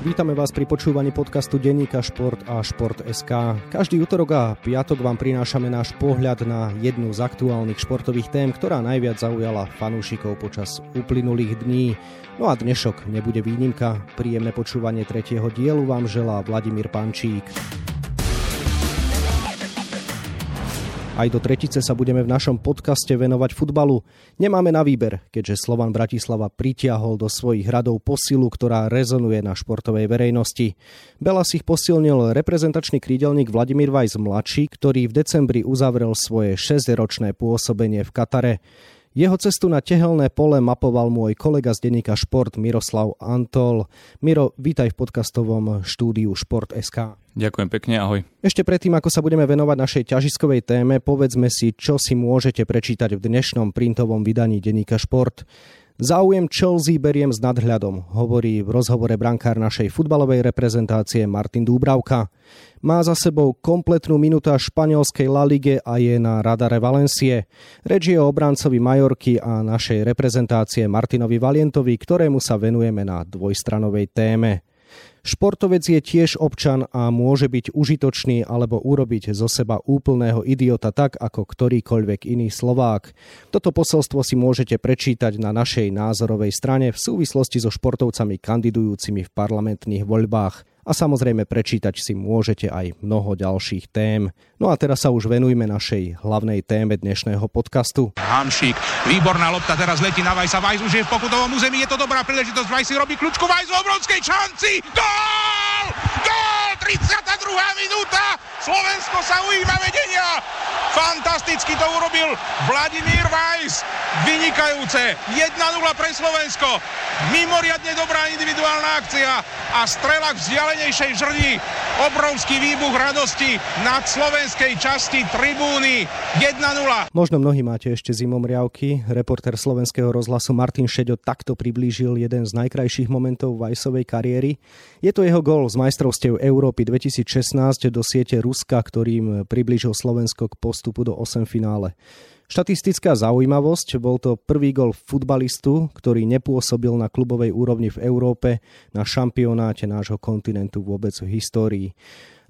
Vítame vás pri počúvaní podcastu Denníka Šport a Šport.sk. Každý útorok a piatok vám prinášame náš pohľad na jednu z aktuálnych športových tém, ktorá najviac zaujala fanúšikov počas uplynulých dní. No a dnešok nebude výnimka. Príjemné počúvanie tretieho dielu vám želá Vladimír Pančík. Aj do tretice sa budeme v našom podcaste venovať futbalu. Nemáme na výber, keďže Slovan Bratislava pritiahol do svojich hradov posilu, ktorá rezonuje na športovej verejnosti. Bela si ich posilnil reprezentačný krídelník Vladimír Vajs mladší, ktorý v decembri uzavrel svoje 6-ročné pôsobenie v Katare. Jeho cestu na tehelné pole mapoval môj kolega z denníka Šport Miroslav Antol. Miro, vítaj v podcastovom štúdiu Šport.sk. Ďakujem pekne, ahoj. Ešte predtým, ako sa budeme venovať našej ťažiskovej téme, povedzme si, čo si môžete prečítať v dnešnom printovom vydaní denníka Šport. Záujem Chelsea beriem s nadhľadom, hovorí v rozhovore brankár našej futbalovej reprezentácie Martin Dúbravka. Má za sebou kompletnú minúta španielskej La Lige a je na radare Valencie. Reč je o obrancovi Majorky a našej reprezentácie Martinovi Valientovi, ktorému sa venujeme na dvojstranovej téme. Športovec je tiež občan a môže byť užitočný alebo urobiť zo seba úplného idiota tak, ako ktorýkoľvek iný Slovák. Toto posolstvo si môžete prečítať na našej názorovej strane v súvislosti so športovcami kandidujúcimi v parlamentných voľbách a samozrejme prečítať si môžete aj mnoho ďalších tém. No a teraz sa už venujme našej hlavnej téme dnešného podcastu. Hamšík, výborná lopta, teraz letí na Vajsa, Vajs už je v pokutovom území, je to dobrá príležitosť, Vajs si robí kľúčku, Vajs v obrovskej šanci, gól! Gól! 32. minúta, Slovensko sa ujíma vedenia, fantasticky to urobil Vladimír Vajs, vynikajúce, 1-0 pre Slovensko, mimoriadne dobrá individuálna akcia a strela k vzdialenejšej žrni. Obrovský výbuch radosti nad slovenskej časti tribúny 1-0. Možno mnohí máte ešte zimomriavky. Reporter slovenského rozhlasu Martin Šeďo takto priblížil jeden z najkrajších momentov Vajsovej kariéry. Je to jeho gol z majstrovstiev Európy 2016 do siete Ruska, ktorým priblížil Slovensko k postupu do 8 finále. Štatistická zaujímavosť, bol to prvý gol futbalistu, ktorý nepôsobil na klubovej úrovni v Európe na šampionáte nášho kontinentu vôbec v histórii.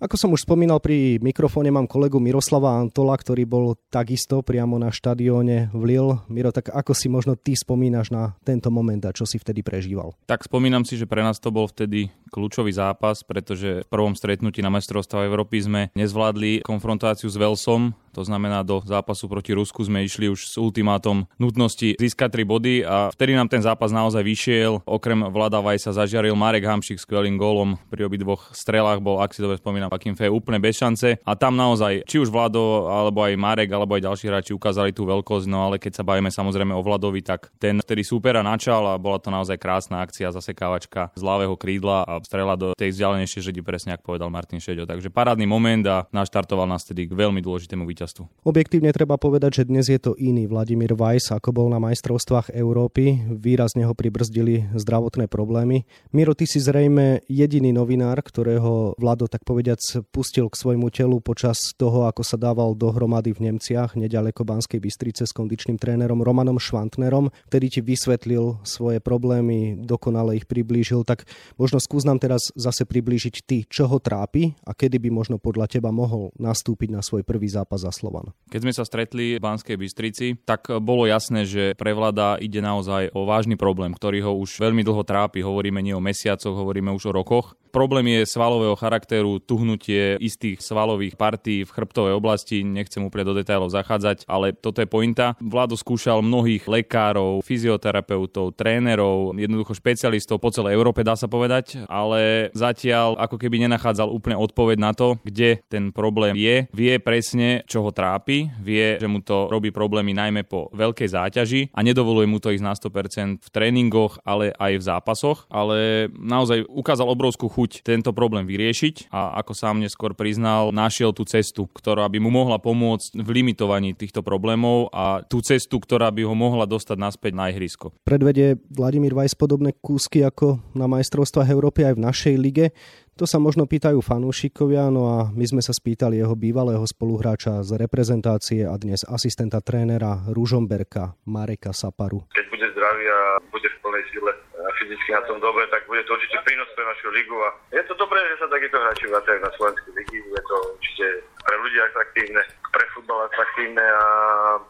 Ako som už spomínal, pri mikrofóne mám kolegu Miroslava Antola, ktorý bol takisto priamo na štadióne v Lille. Miro, tak ako si možno ty spomínaš na tento moment a čo si vtedy prežíval? Tak spomínam si, že pre nás to bol vtedy kľúčový zápas, pretože v prvom stretnutí na majstrovstva Európy sme nezvládli konfrontáciu s Velsom, to znamená, do zápasu proti Rusku sme išli už s ultimátom nutnosti získať 3 body a vtedy nám ten zápas naozaj vyšiel. Okrem Vlada Vajsa zažiaril Marek Hamšik skvelým gólom. Pri obidvoch strelách bol, ak si dobre spomínam, Akim Fej úplne bez šance. A tam naozaj, či už Vlado, alebo aj Marek, alebo aj ďalší hráči ukázali tú veľkosť, no ale keď sa bavíme samozrejme o Vladovi, tak ten vtedy supera načal a bola to naozaj krásna akcia, zasekávačka z ľavého krídla a strela do tej vzdialenejšej žedi, presne ako povedal Martin Šeďo. Takže parádny moment a naštartoval nás tedy k veľmi dôležitému víťazstvu. Objektívne treba povedať, že dnes je to iný Vladimír Weiss, ako bol na majstrovstvách Európy. Výrazne ho pribrzdili zdravotné problémy. Miro, ty si zrejme jediný novinár, ktorého Vlado tak povediac pustil k svojmu telu počas toho, ako sa dával dohromady v Nemciach, nedaleko Banskej Bystrice s kondičným trénerom Romanom Švantnerom, ktorý ti vysvetlil svoje problémy, dokonale ich priblížil. Tak možno skús nám teraz zase priblížiť ty, čo ho trápi a kedy by možno podľa teba mohol nastúpiť na svoj prvý zápas za Slovan. Keď sme sa stretli v Banskej Bystrici, tak bolo jasné, že pre vláda ide naozaj o vážny problém, ktorý ho už veľmi dlho trápi. Hovoríme nie o mesiacoch, hovoríme už o rokoch. Problém je svalového charakteru, tuhnutie istých svalových partí v chrbtovej oblasti. Nechcem úplne do detailov zachádzať, ale toto je pointa. Vládo skúšal mnohých lekárov, fyzioterapeutov, trénerov, jednoducho špecialistov po celej Európe, dá sa povedať, ale zatiaľ ako keby nenachádzal úplne odpoveď na to, kde ten problém je. Vie presne, čo ho trápi, vie, že mu to robí problémy najmä po veľkej záťaži a nedovoluje mu to ísť na 100% v tréningoch, ale aj v zápasoch, ale naozaj ukázal obrovskú chuť tento problém vyriešiť a ako sám neskôr priznal, našiel tú cestu, ktorá by mu mohla pomôcť v limitovaní týchto problémov a tú cestu, ktorá by ho mohla dostať naspäť na ihrisko. Predvedie Vladimír Vajs podobné kúsky ako na majstrovstvách Európy aj v našej lige. To sa možno pýtajú fanúšikovia, no a my sme sa spýtali jeho bývalého spoluhráča z reprezentácie a dnes asistenta trénera Ružomberka Mareka Saparu. Keď bude zdravý a bude v plnej sile a fyzicky na tom dobre, tak bude to určite prínos pre našu ligu a je to dobré, že sa takéto hráči vracajú na slovenskú ligu, je to určite pre ľudí atraktívne, pre futbal atraktívne a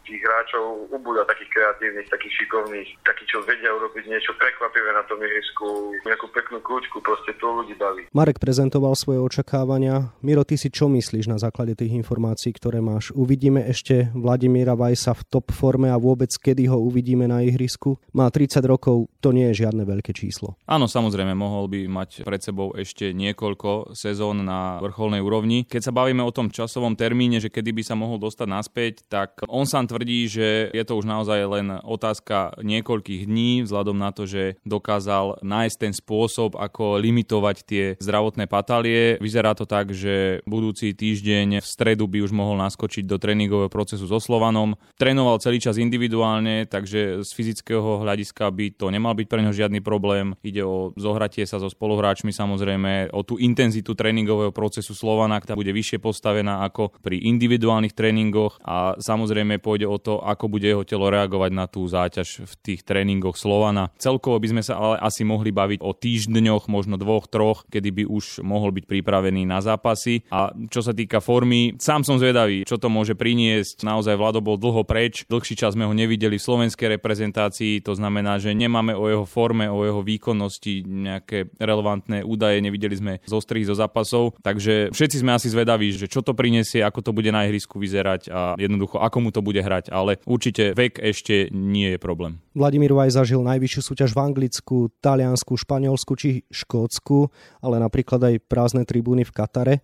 tých hráčov ubúda takých kreatívnych, takých šikovných, takých, čo vedia urobiť niečo prekvapivé na tom ihrisku, nejakú peknú kľúčku, proste to ľudí baví. Marek prezentoval svoje očakávania. Miro, ty si čo myslíš na základe tých informácií, ktoré máš? Uvidíme ešte Vladimíra Vajsa v top forme a vôbec kedy ho uvidíme na ihrisku? Má 30 rokov, to nie je žiadne veľké číslo. Áno, samozrejme, mohol by mať pred sebou ešte niekoľko sezón na vrcholnej úrovni. Keď sa bavíme o tom časovom termíne, že kedy by sa mohol dostať naspäť, tak on sám tvrdí, že je to už naozaj len otázka niekoľkých dní, vzhľadom na to, že dokázal nájsť ten spôsob, ako limitovať tie zdravotné patálie. Vyzerá to tak, že budúci týždeň v stredu by už mohol naskočiť do tréningového procesu so Slovanom. Trénoval celý čas individuálne, takže z fyzického hľadiska by to nemal byť pre neho žiadny problém. Ide o zohratie sa so spoluhráčmi samozrejme, o tú intenzitu tréningového procesu Slovana, ktorá bude vyššie postavená ako pri individuálnych tréningoch a samozrejme pôjde o to, ako bude jeho telo reagovať na tú záťaž v tých tréningoch Slovana. Celkovo by sme sa ale asi mohli baviť o týždňoch, možno dvoch, troch, kedy by už mohol byť pripravený na zápasy. A čo sa týka formy, sám som zvedavý, čo to môže priniesť. Naozaj Vlado bol dlho preč, dlhší čas sme ho nevideli v slovenskej reprezentácii, to znamená, že nemáme o jeho forme, o jeho výkonnosti nejaké relevantné údaje, nevideli sme zo strých zo zápasov, takže všetci sme asi zvedaví, že čo to prinesie, ako to bude na ihrisku vyzerať a jednoducho ako mu to bude hrať, ale určite vek ešte nie je problém. Vladimír Vaj zažil najvyššiu súťaž v Anglicku, Taliansku, Španielsku či Škótsku, ale napríklad aj prázdne tribúny v Katare.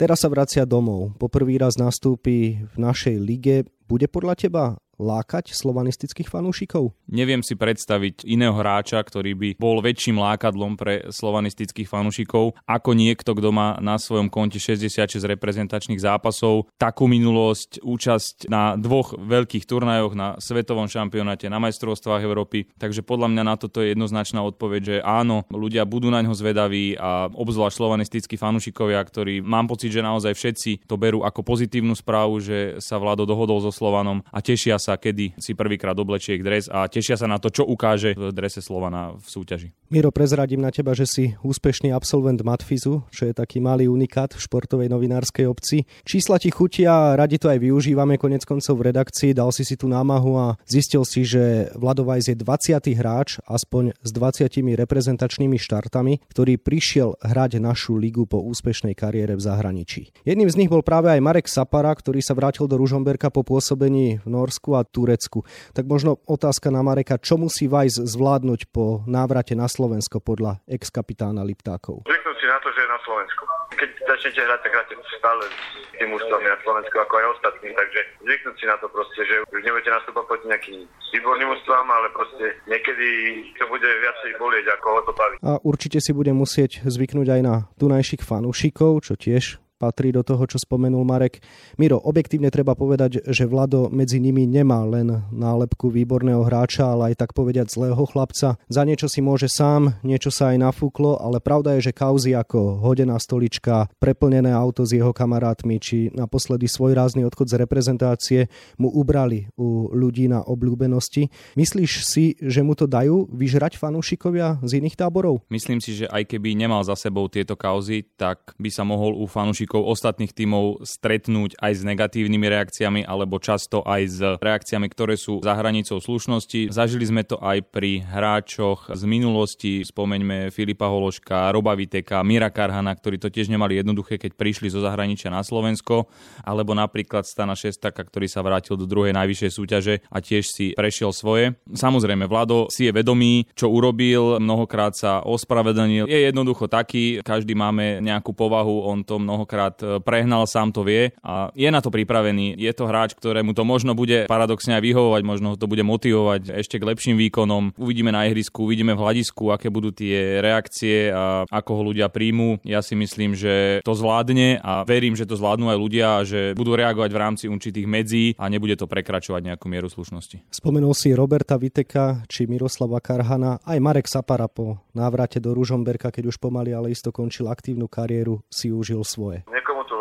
Teraz sa vracia domov. Poprvý raz nastúpi v našej lige. Bude podľa teba lákať slovanistických fanúšikov? Neviem si predstaviť iného hráča, ktorý by bol väčším lákadlom pre slovanistických fanúšikov ako niekto, kto má na svojom konte 66 reprezentačných zápasov, takú minulosť, účasť na dvoch veľkých turnajoch na svetovom šampionáte, na majstrovstvách Európy. Takže podľa mňa na toto je jednoznačná odpoveď, že áno, ľudia budú na ňo zvedaví a obzvlášť slovanistickí fanúšikovia, ktorí mám pocit, že naozaj všetci to berú ako pozitívnu správu, že sa Vlado dohodol so Slovanom a tešia sa sa, kedy si prvýkrát oblečie ich dres a tešia sa na to, čo ukáže v drese Slovana v súťaži. Miro, prezradím na teba, že si úspešný absolvent Matfizu, čo je taký malý unikát v športovej novinárskej obci. Čísla ti chutia, radi to aj využívame konec koncov v redakcii, dal si si tú námahu a zistil si, že Vladovajs je 20. hráč, aspoň s 20 reprezentačnými štartami, ktorý prišiel hrať našu ligu po úspešnej kariére v zahraničí. Jedným z nich bol práve aj Marek Sapara, ktorý sa vrátil do Ružomberka po pôsobení v Norsku a Turecku. Tak možno otázka na Mareka, čo musí Vajs zvládnuť po návrate na Slovensko podľa ex-kapitána Liptákov? Zvyknúť si na to, že je na Slovensku. Keď začnete hrať, tak hráte stále s tým ústavom na Slovensku ako aj ostatným, takže zvyknúť si na to proste, že už nebudete nastúpať pod nejakým výborným ústavom, ale proste niekedy to bude viacej bolieť, ako ho to baví. A určite si bude musieť zvyknúť aj na tunajších fanúšikov, čo tiež patrí do toho, čo spomenul Marek. Miro, objektívne treba povedať, že Vlado medzi nimi nemá len nálepku výborného hráča, ale aj tak povedať zlého chlapca. Za niečo si môže sám, niečo sa aj nafúklo, ale pravda je, že kauzy ako hodená stolička, preplnené auto s jeho kamarátmi, či naposledy svojrázny odchod z reprezentácie mu ubrali u ľudí na obľúbenosti. Myslíš si, že mu to dajú vyžrať fanúšikovia z iných táborov? Myslím si, že aj keby nemal za sebou tieto kauzy, tak by sa mohol u fanúšikov fanúšikov ostatných tímov stretnúť aj s negatívnymi reakciami alebo často aj s reakciami, ktoré sú za hranicou slušnosti. Zažili sme to aj pri hráčoch z minulosti, spomeňme Filipa Hološka, Roba Viteka, Mira Karhana, ktorí to tiež nemali jednoduché, keď prišli zo zahraničia na Slovensko, alebo napríklad Stana Šestaka, ktorý sa vrátil do druhej najvyššej súťaže a tiež si prešiel svoje. Samozrejme, Vlado si je vedomý, čo urobil, mnohokrát sa ospravedlnil. Je jednoducho taký, každý máme nejakú povahu, on to mnohokrát veľakrát e, prehnal, sám to vie a je na to pripravený. Je to hráč, ktorému to možno bude paradoxne aj vyhovovať, možno to bude motivovať ešte k lepším výkonom. Uvidíme na ihrisku, uvidíme v hľadisku, aké budú tie reakcie a ako ho ľudia príjmú. Ja si myslím, že to zvládne a verím, že to zvládnu aj ľudia a že budú reagovať v rámci určitých medzí a nebude to prekračovať nejakú mieru slušnosti. Spomenul si Roberta Viteka či Miroslava Karhana, aj Marek Sapara po návrate do Ružomberka, keď už pomaly ale isto končil aktívnu kariéru, si užil svoje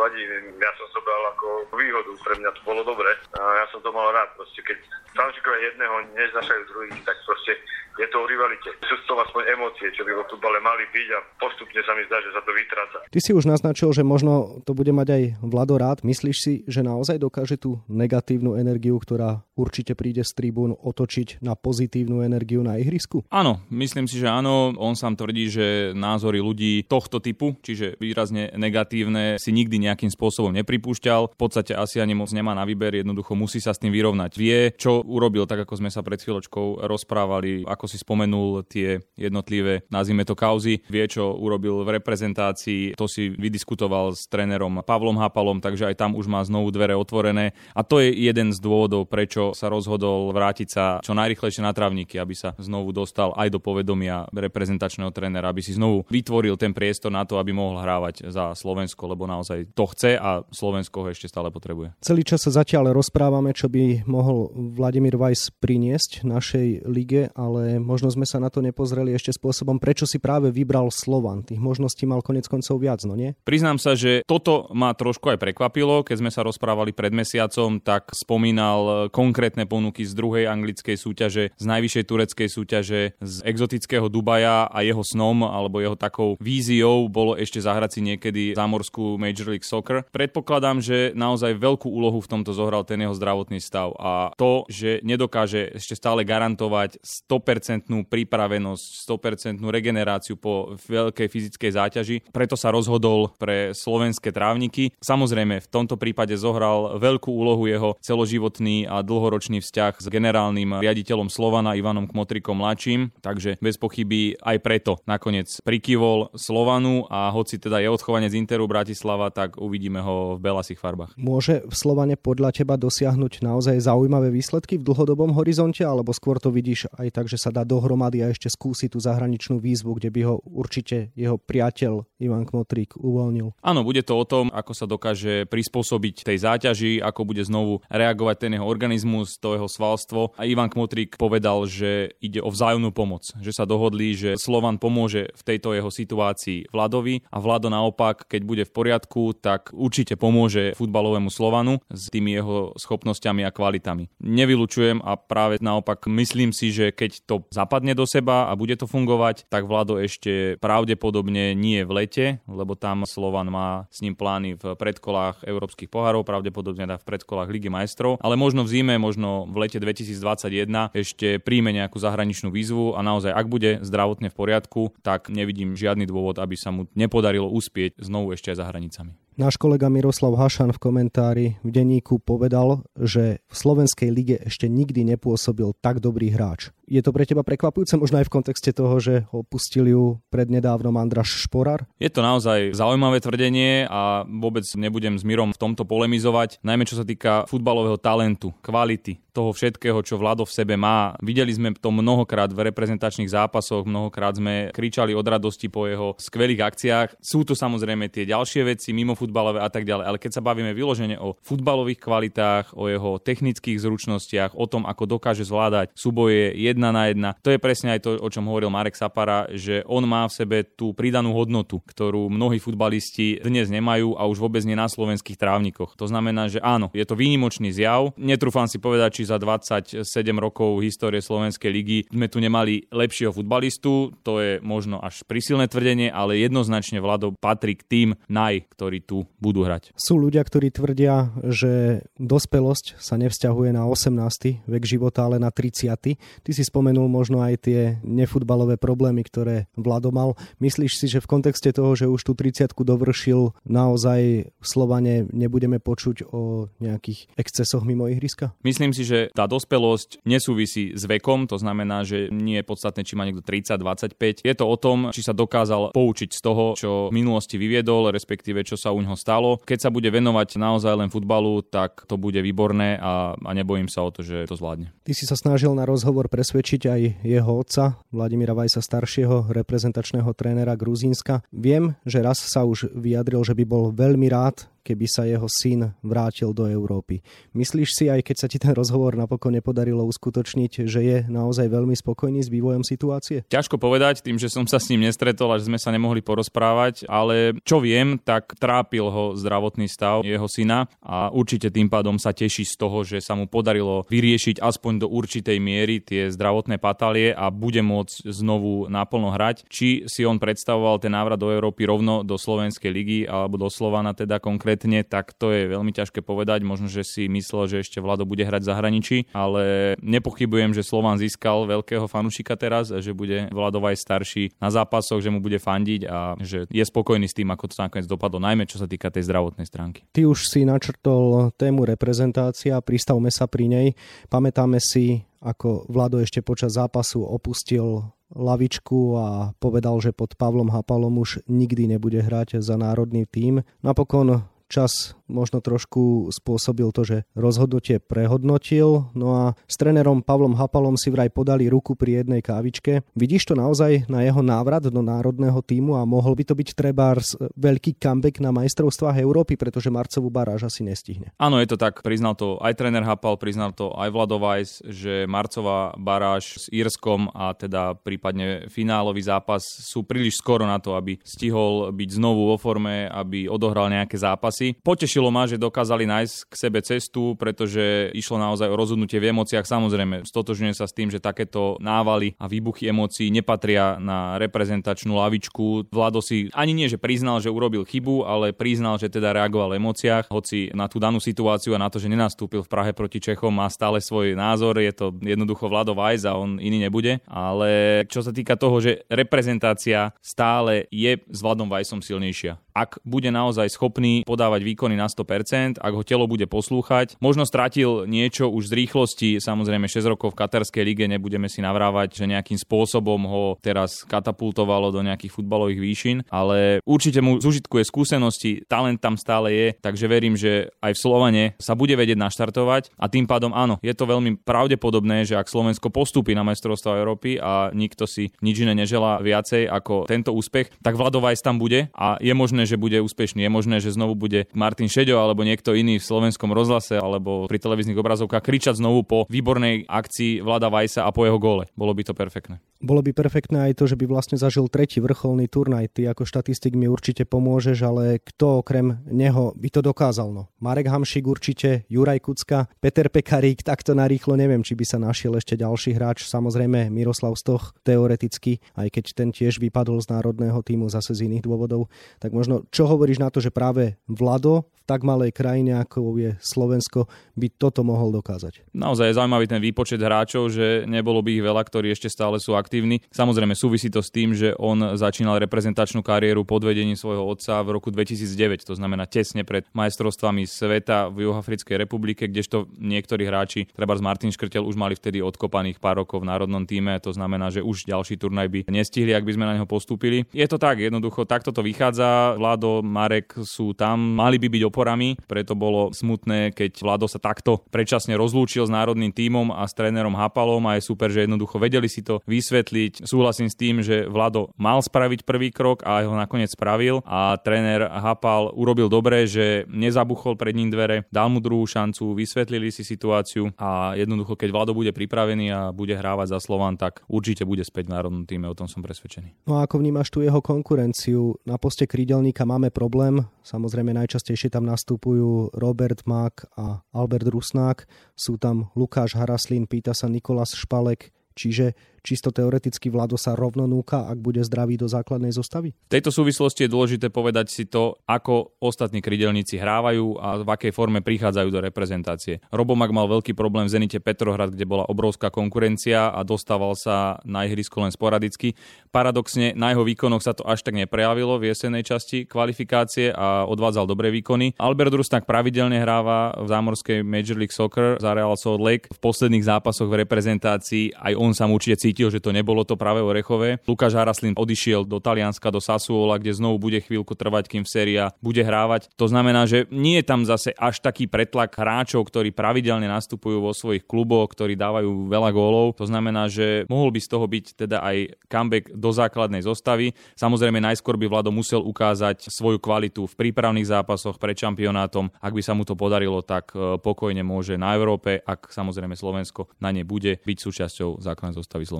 nevadí. Ja som to bral ako výhodu, pre mňa to bolo dobre a ja som to mal rád. Proste, keď fanúšikovia jedného neznašajú druhých, tak proste je to o rivalite. Sú to aspoň emócie, čo by vo futbale mali byť a postupne sa mi zdá, že sa to vytráca. Ty si už naznačil, že možno to bude mať aj Vlado rád. Myslíš si, že naozaj dokáže tú negatívnu energiu, ktorá určite príde z tribún, otočiť na pozitívnu energiu na ihrisku? Áno, myslím si, že áno. On sám tvrdí, že názory ľudí tohto typu, čiže výrazne negatívne, si nikdy nejakým spôsobom nepripúšťal. V podstate asi ani moc nemá na výber, jednoducho musí sa s tým vyrovnať. Vie, čo urobil, tak ako sme sa pred chvíľočkou rozprávali, ako si spomenul tie jednotlivé, nazvime to kauzy, vie, čo urobil v reprezentácii, to si vydiskutoval s trénerom Pavlom Hapalom, takže aj tam už má znovu dvere otvorené. A to je jeden z dôvodov, prečo sa rozhodol vrátiť sa čo najrychlejšie na travníky, aby sa znovu dostal aj do povedomia reprezentačného trénera, aby si znovu vytvoril ten priestor na to, aby mohol hrávať za Slovensko, lebo naozaj to chce a Slovensko ho ešte stále potrebuje. Celý čas sa zatiaľ rozprávame, čo by mohol Vladimír Weiss priniesť našej lige, ale možno sme sa na to nepozreli ešte spôsobom, prečo si práve vybral Slovan. Tých možností mal konec koncov viac, no nie? Priznám sa, že toto ma trošku aj prekvapilo. Keď sme sa rozprávali pred mesiacom, tak spomínal konkrétne ponuky z druhej anglickej súťaže, z najvyššej tureckej súťaže, z exotického Dubaja a jeho snom alebo jeho takou víziou bolo ešte zahrať si niekedy zámorskú Major League Soccer. Predpokladám, že naozaj veľkú úlohu v tomto zohral ten jeho zdravotný stav a to, že nedokáže ešte stále garantovať 100% 100% pripravenosť, 100% regeneráciu po veľkej fyzickej záťaži. Preto sa rozhodol pre slovenské trávniky. Samozrejme, v tomto prípade zohral veľkú úlohu jeho celoživotný a dlhoročný vzťah s generálnym riaditeľom Slovana Ivanom Kmotrikom mladším, takže bez pochyby aj preto nakoniec prikyvol Slovanu a hoci teda je odchovanie z Interu Bratislava, tak uvidíme ho v belasých farbách. Môže v Slovane podľa teba dosiahnuť naozaj zaujímavé výsledky v dlhodobom horizonte, alebo skôr to vidíš aj tak, že sa dá dohromady a ešte skúsi tú zahraničnú výzvu, kde by ho určite jeho priateľ Ivan Kmotrík uvoľnil. Áno, bude to o tom, ako sa dokáže prispôsobiť tej záťaži, ako bude znovu reagovať ten jeho organizmus, to jeho svalstvo. A Ivan Kmotrík povedal, že ide o vzájomnú pomoc, že sa dohodli, že Slovan pomôže v tejto jeho situácii Vladovi a Vlado naopak, keď bude v poriadku, tak určite pomôže futbalovému Slovanu s tými jeho schopnosťami a kvalitami. Nevylučujem a práve naopak myslím si, že keď to zapadne do seba a bude to fungovať, tak Vlado ešte pravdepodobne nie v lete, lebo tam Slovan má s ním plány v predkolách európskych pohárov, pravdepodobne v predkolách Ligy majstrov, ale možno v zime, možno v lete 2021 ešte príjme nejakú zahraničnú výzvu a naozaj, ak bude zdravotne v poriadku, tak nevidím žiadny dôvod, aby sa mu nepodarilo uspieť znovu ešte aj za hranicami. Náš kolega Miroslav Hašan v komentári v denníku povedal, že v Slovenskej lige ešte nikdy nepôsobil tak dobrý hráč. Je to pre teba prekvapujúce, možno aj v kontexte toho, že opustil ju prednedávnom Andraš Šporar? Je to naozaj zaujímavé tvrdenie a vôbec nebudem s Mirom v tomto polemizovať, najmä čo sa týka futbalového talentu, kvality, toho všetkého, čo Vlado v sebe má. Videli sme to mnohokrát v reprezentačných zápasoch, mnohokrát sme kričali od radosti po jeho skvelých akciách. Sú tu samozrejme tie ďalšie veci, mimo futbalové a tak ďalej, ale keď sa bavíme vyložene o futbalových kvalitách, o jeho technických zručnostiach, o tom, ako dokáže zvládať súboje jedna na jedna. To je presne aj to, o čom hovoril Marek Sapara, že on má v sebe tú pridanú hodnotu, ktorú mnohí futbalisti dnes nemajú a už vôbec nie na slovenských trávnikoch. To znamená, že áno, je to výnimočný zjav. Netrúfam si povedať, či za 27 rokov histórie Slovenskej ligy sme tu nemali lepšieho futbalistu. To je možno až prísilné tvrdenie, ale jednoznačne Vlado patrí k tým naj, ktorí tu budú hrať. Sú ľudia, ktorí tvrdia, že dospelosť sa nevzťahuje na 18. vek života, ale na 30. Ty si spomenul možno aj tie nefutbalové problémy, ktoré Vlado mal. Myslíš si, že v kontexte toho, že už tú 30 dovršil, naozaj v Slovane nebudeme počuť o nejakých excesoch mimo ihriska? Myslím si, že tá dospelosť nesúvisí s vekom, to znamená, že nie je podstatné, či má niekto 30, 25. Je to o tom, či sa dokázal poučiť z toho, čo v minulosti vyviedol, respektíve čo sa u neho stalo. Keď sa bude venovať naozaj len futbalu, tak to bude výborné a, a nebojím sa o to, že to zvládne. Ty si sa snažil na rozhovor presvedčiť aj jeho otca, Vladimíra Vajsa staršieho, reprezentačného trénera Gruzínska. Viem, že raz sa už vyjadril, že by bol veľmi rád, keby sa jeho syn vrátil do Európy. Myslíš si, aj keď sa ti ten rozhovor napokon nepodarilo uskutočniť, že je naozaj veľmi spokojný s vývojom situácie? Ťažko povedať, tým, že som sa s ním nestretol a že sme sa nemohli porozprávať, ale čo viem, tak trápil ho zdravotný stav jeho syna a určite tým pádom sa teší z toho, že sa mu podarilo vyriešiť aspoň do určitej miery tie zdravotné patálie a bude môcť znovu naplno hrať. Či si on predstavoval ten návrat do Európy rovno do Slovenskej ligy alebo do Slovana teda konkrétne, tak to je veľmi ťažké povedať. Možno, že si myslel, že ešte Vlado bude hrať zahraničí, ale nepochybujem, že Slovan získal veľkého fanúšika teraz, že bude Vlado aj starší na zápasoch, že mu bude fandiť a že je spokojný s tým, ako to nakoniec dopadlo, najmä čo sa týka tej zdravotnej stránky. Ty už si načrtol tému reprezentácia, pristavme sa pri nej. Pamätáme si, ako Vlado ešte počas zápasu opustil lavičku a povedal, že pod Pavlom Hapalom už nikdy nebude hrať za národný tím. Napokon čas možno trošku spôsobil to, že rozhodnutie prehodnotil. No a s trénerom Pavlom Hapalom si vraj podali ruku pri jednej kávičke. Vidíš to naozaj na jeho návrat do národného týmu a mohol by to byť trebárs veľký comeback na majstrovstvách Európy, pretože marcovú baráž asi nestihne. Áno, je to tak. Priznal to aj tréner Hapal, priznal to aj Vladovajs, že marcová baráž s Írskom a teda prípadne finálový zápas sú príliš skoro na to, aby stihol byť znovu vo forme, aby odohral nejaké zápasy. Potešil Potešilo ma, že dokázali nájsť k sebe cestu, pretože išlo naozaj o rozhodnutie v emóciách. Samozrejme, stotožňujem sa s tým, že takéto návaly a výbuchy emócií nepatria na reprezentačnú lavičku. Vlado si ani nie, že priznal, že urobil chybu, ale priznal, že teda reagoval v emóciách, hoci na tú danú situáciu a na to, že nenastúpil v Prahe proti Čechom, má stále svoj názor, je to jednoducho Vlado Vajs a on iný nebude. Ale čo sa týka toho, že reprezentácia stále je s Vladom Vajsom silnejšia. Ak bude naozaj schopný podávať výkony na 100%, ak ho telo bude poslúchať. Možno stratil niečo už z rýchlosti, samozrejme 6 rokov v Katarskej lige, nebudeme si navrávať, že nejakým spôsobom ho teraz katapultovalo do nejakých futbalových výšin, ale určite mu zužitkuje skúsenosti, talent tam stále je, takže verím, že aj v Slovane sa bude vedieť naštartovať a tým pádom áno, je to veľmi pravdepodobné, že ak Slovensko postúpi na majstrovstvo Európy a nikto si nič iné neželá viacej ako tento úspech, tak Vladovajs tam bude a je možné, že bude úspešný. Je možné, že znovu bude Martin Šeďo alebo niekto iný v slovenskom rozhlase alebo pri televíznych obrazovkách kričať znovu po výbornej akcii Vlada Vajsa a po jeho gole. Bolo by to perfektné. Bolo by perfektné aj to, že by vlastne zažil tretí vrcholný turnaj. Ty ako štatistik mi určite pomôžeš, ale kto okrem neho by to dokázal? No? Marek Hamšik určite, Juraj Kucka, Peter Pekarík, takto narýchlo neviem, či by sa našiel ešte ďalší hráč. Samozrejme Miroslav Stoch teoreticky, aj keď ten tiež vypadol z národného týmu zase z iných dôvodov. Tak možno čo hovoríš na to, že práve Vlado tak malej krajine, ako je Slovensko, by toto mohol dokázať. Naozaj je zaujímavý ten výpočet hráčov, že nebolo by ich veľa, ktorí ešte stále sú aktívni. Samozrejme súvisí to s tým, že on začínal reprezentačnú kariéru pod vedením svojho otca v roku 2009, to znamená tesne pred majstrovstvami sveta v Juhafrickej republike, kdežto niektorí hráči, treba z Martin Škrtel, už mali vtedy odkopaných pár rokov v národnom týme, to znamená, že už ďalší turnaj by nestihli, ak by sme na neho postúpili. Je to tak, jednoducho takto to vychádza. Vládo, Marek sú tam, mali by byť oporami, preto bolo smutné, keď Vlado sa takto predčasne rozlúčil s národným tímom a s trénerom Hapalom a je super, že jednoducho vedeli si to vysvetliť. Súhlasím s tým, že Vlado mal spraviť prvý krok a ho nakoniec spravil. A tréner Hapal urobil dobre, že nezabuchol pred ním dvere, dal mu druhú šancu, vysvetlili si situáciu a jednoducho, keď Vlado bude pripravený a bude hrávať za Slovan, tak určite bude späť v národnom týme, o tom som presvedčený. No a ako vnímaš tu jeho konkurenciu? Na poste krídelníka máme problém, samozrejme najčastejšie tam nastupujú Robert Mak a Albert Rusnák, sú tam Lukáš Haraslín, pýta sa Nikolas Špalek, čiže čisto teoreticky Vlado sa rovno núka, ak bude zdravý do základnej zostavy? V tejto súvislosti je dôležité povedať si to, ako ostatní krydelníci hrávajú a v akej forme prichádzajú do reprezentácie. Robomak mal veľký problém v Zenite Petrohrad, kde bola obrovská konkurencia a dostával sa na ihrisko len sporadicky. Paradoxne na jeho výkonoch sa to až tak neprejavilo v jesenej časti kvalifikácie a odvádzal dobré výkony. Albert Rusnak pravidelne hráva v zámorskej Major League Soccer za Real Salt Lake. V posledných zápasoch v reprezentácii aj on sa určite cítil, že to nebolo to práve orechové. Lukáš Haraslin odišiel do Talianska, do Sassuola, kde znovu bude chvíľku trvať, kým séria bude hrávať. To znamená, že nie je tam zase až taký pretlak hráčov, ktorí pravidelne nastupujú vo svojich kluboch, ktorí dávajú veľa gólov. To znamená, že mohol by z toho byť teda aj comeback do základnej zostavy. Samozrejme, najskôr by Vlado musel ukázať svoju kvalitu v prípravných zápasoch pred šampionátom. Ak by sa mu to podarilo, tak e, pokojne môže na Európe, ak samozrejme Slovensko na ne bude byť súčasťou základnej zostavy Slovenska.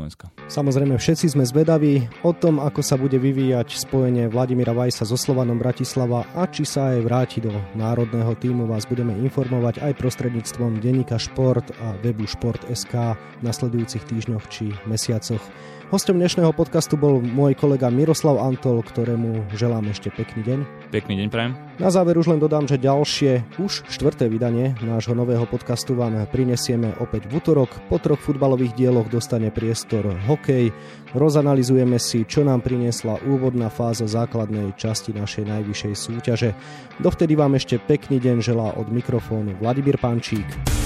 Samozrejme, všetci sme zvedaví o tom, ako sa bude vyvíjať spojenie Vladimíra Vajsa so Slovanom Bratislava a či sa aj vráti do národného týmu. Vás budeme informovať aj prostredníctvom denníka Šport a webu Šport.sk v nasledujúcich týždňoch či mesiacoch. Hostom dnešného podcastu bol môj kolega Miroslav Antol, ktorému želám ešte pekný deň. Pekný deň prajem. Na záver už len dodám, že ďalšie, už štvrté vydanie nášho nového podcastu vám prinesieme opäť v útorok. Po troch futbalových dieloch dostane priestor hokej. Rozanalizujeme si, čo nám priniesla úvodná fáza základnej časti našej najvyššej súťaže. Dovtedy vám ešte pekný deň želá od mikrofónu Vladimír Pančík.